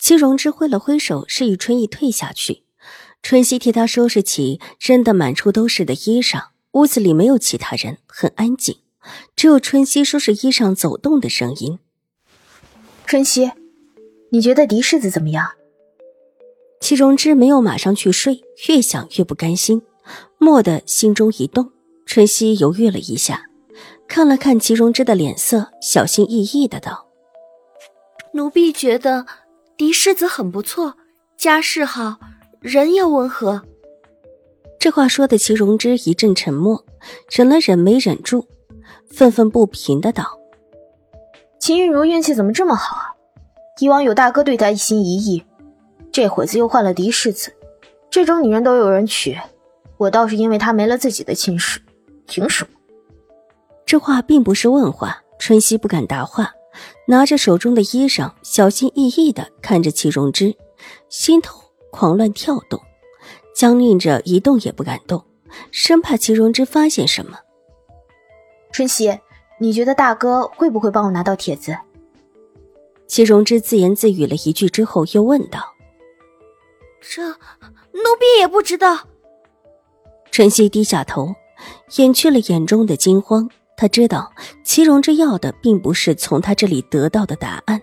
戚荣之挥了挥手，示意春意退下去。春熙替他收拾起扔得满处都是的衣裳。屋子里没有其他人，很安静，只有春熙收拾衣裳走动的声音。春熙，你觉得嫡世子怎么样？戚荣之没有马上去睡，越想越不甘心，蓦地心中一动。春熙犹豫了一下，看了看戚荣之的脸色，小心翼翼的道：“奴婢觉得。”嫡世子很不错，家世好，人又温和。这话说的齐荣之一阵沉默，忍了忍没忍住，愤愤不平的道：“秦玉茹运气怎么这么好啊？以往有大哥对她一心一意，这会子又换了嫡世子，这种女人都有人娶，我倒是因为她没了自己的亲事，凭什么？”这话并不是问话，春熙不敢答话。拿着手中的衣裳，小心翼翼的看着齐荣之，心头狂乱跳动，僵硬着一动也不敢动，生怕齐荣之发现什么。春熙，你觉得大哥会不会帮我拿到帖子？齐荣之自言自语了一句之后，又问道：“这奴婢也不知道。”春熙低下头，掩去了眼中的惊慌。他知道齐荣之要的并不是从他这里得到的答案。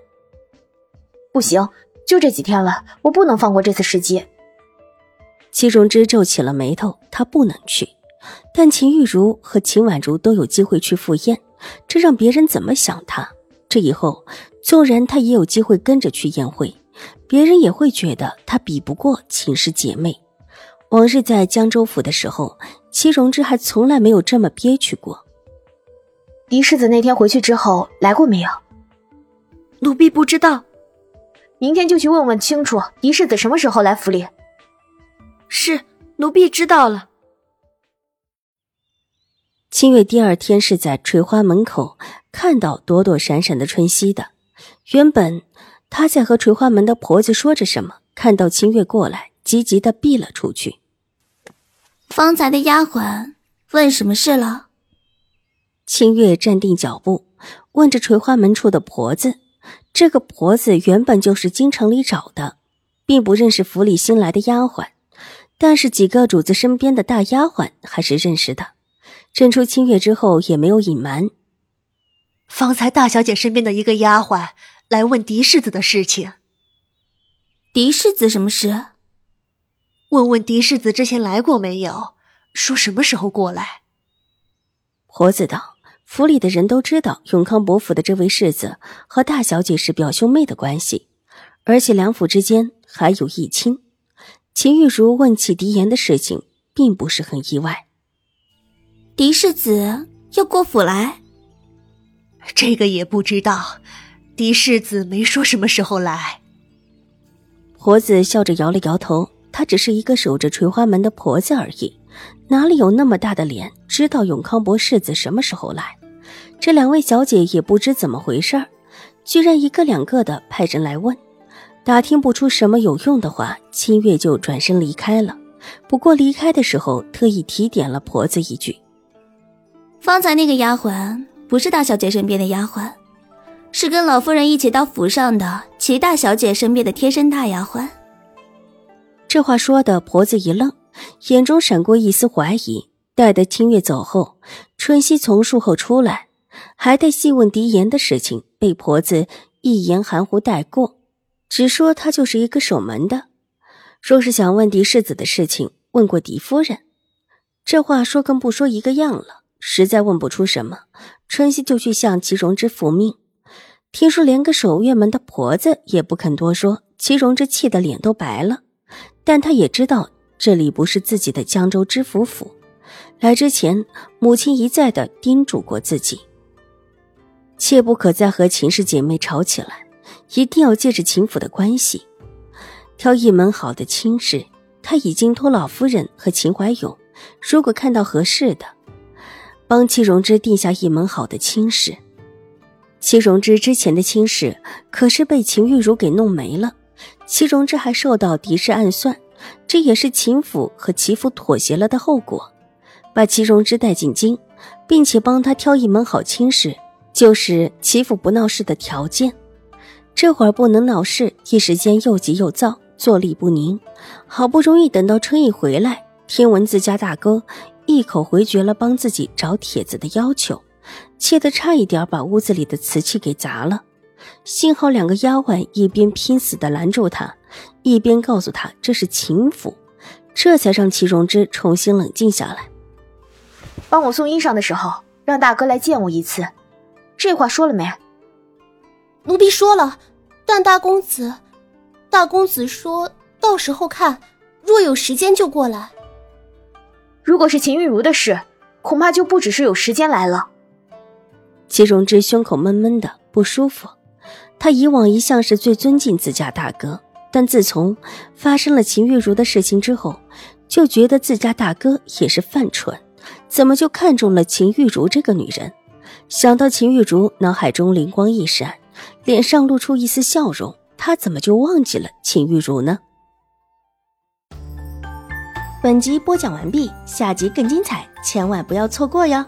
不行，就这几天了，我不能放过这次时机。齐荣之皱起了眉头，他不能去，但秦玉茹和秦婉如都有机会去赴宴，这让别人怎么想他？这以后，纵然他也有机会跟着去宴会，别人也会觉得他比不过秦氏姐妹。往日在江州府的时候，齐荣之还从来没有这么憋屈过。嫡世子那天回去之后来过没有？奴婢不知道，明天就去问问清楚嫡世子什么时候来府里。是，奴婢知道了。清月第二天是在垂花门口看到躲躲闪闪的春熙的。原本她在和垂花门的婆子说着什么，看到清月过来，急急的避了出去。方才的丫鬟问什么事了？清月站定脚步，问着垂花门处的婆子。这个婆子原本就是京城里找的，并不认识府里新来的丫鬟，但是几个主子身边的大丫鬟还是认识的。认出清月之后，也没有隐瞒。方才大小姐身边的一个丫鬟来问狄世子的事情。狄世子什么事？问问狄世子之前来过没有？说什么时候过来？婆子道。府里的人都知道永康伯府的这位世子和大小姐是表兄妹的关系，而且两府之间还有义亲。秦玉茹问起狄言的事情，并不是很意外。狄世子要过府来，这个也不知道。狄世子没说什么时候来。婆子笑着摇了摇头，她只是一个守着垂花门的婆子而已。哪里有那么大的脸知道永康伯世子什么时候来？这两位小姐也不知怎么回事儿，居然一个两个的派人来问，打听不出什么有用的话，清月就转身离开了。不过离开的时候特意提点了婆子一句：“方才那个丫鬟不是大小姐身边的丫鬟，是跟老夫人一起到府上的齐大小姐身边的贴身大丫鬟。”这话说的婆子一愣。眼中闪过一丝怀疑。待得清月走后，春熙从树后出来，还待细问狄言的事情，被婆子一言含糊带过，只说他就是一个守门的。若是想问狄世子的事情，问过狄夫人。这话说跟不说一个样了。实在问不出什么，春熙就去向齐荣之复命。听说连个守院门的婆子也不肯多说，齐荣之气得脸都白了。但他也知道。这里不是自己的江州知府府，来之前母亲一再的叮嘱过自己，切不可再和秦氏姐妹吵起来，一定要借着秦府的关系，挑一门好的亲事，他已经托老夫人和秦怀勇，如果看到合适的，帮戚荣之定下一门好的亲事。戚荣之之前的亲事可是被秦玉茹给弄没了，戚荣之还受到敌视暗算，这也是秦府和齐府妥协了的后果。把戚荣之带进京，并且帮他挑一门好亲事，就是齐府不闹事的条件。这会儿不能闹事，一时间又急又躁，坐立不宁。好不容易等到春意回来，听闻自家大哥一口回绝了帮自己找帖子的要求。气得差一点把屋子里的瓷器给砸了，幸好两个丫鬟一边拼死的拦住他，一边告诉他这是秦府，这才让齐荣之重新冷静下来。帮我送衣裳的时候，让大哥来见我一次，这话说了没？奴婢说了，但大公子，大公子说到时候看，若有时间就过来。如果是秦玉茹的事，恐怕就不只是有时间来了。齐荣之胸口闷闷的不舒服，他以往一向是最尊敬自家大哥，但自从发生了秦玉茹的事情之后，就觉得自家大哥也是犯蠢，怎么就看中了秦玉茹这个女人？想到秦玉竹，脑海中灵光一闪，脸上露出一丝笑容。他怎么就忘记了秦玉竹呢？本集播讲完毕，下集更精彩，千万不要错过哟！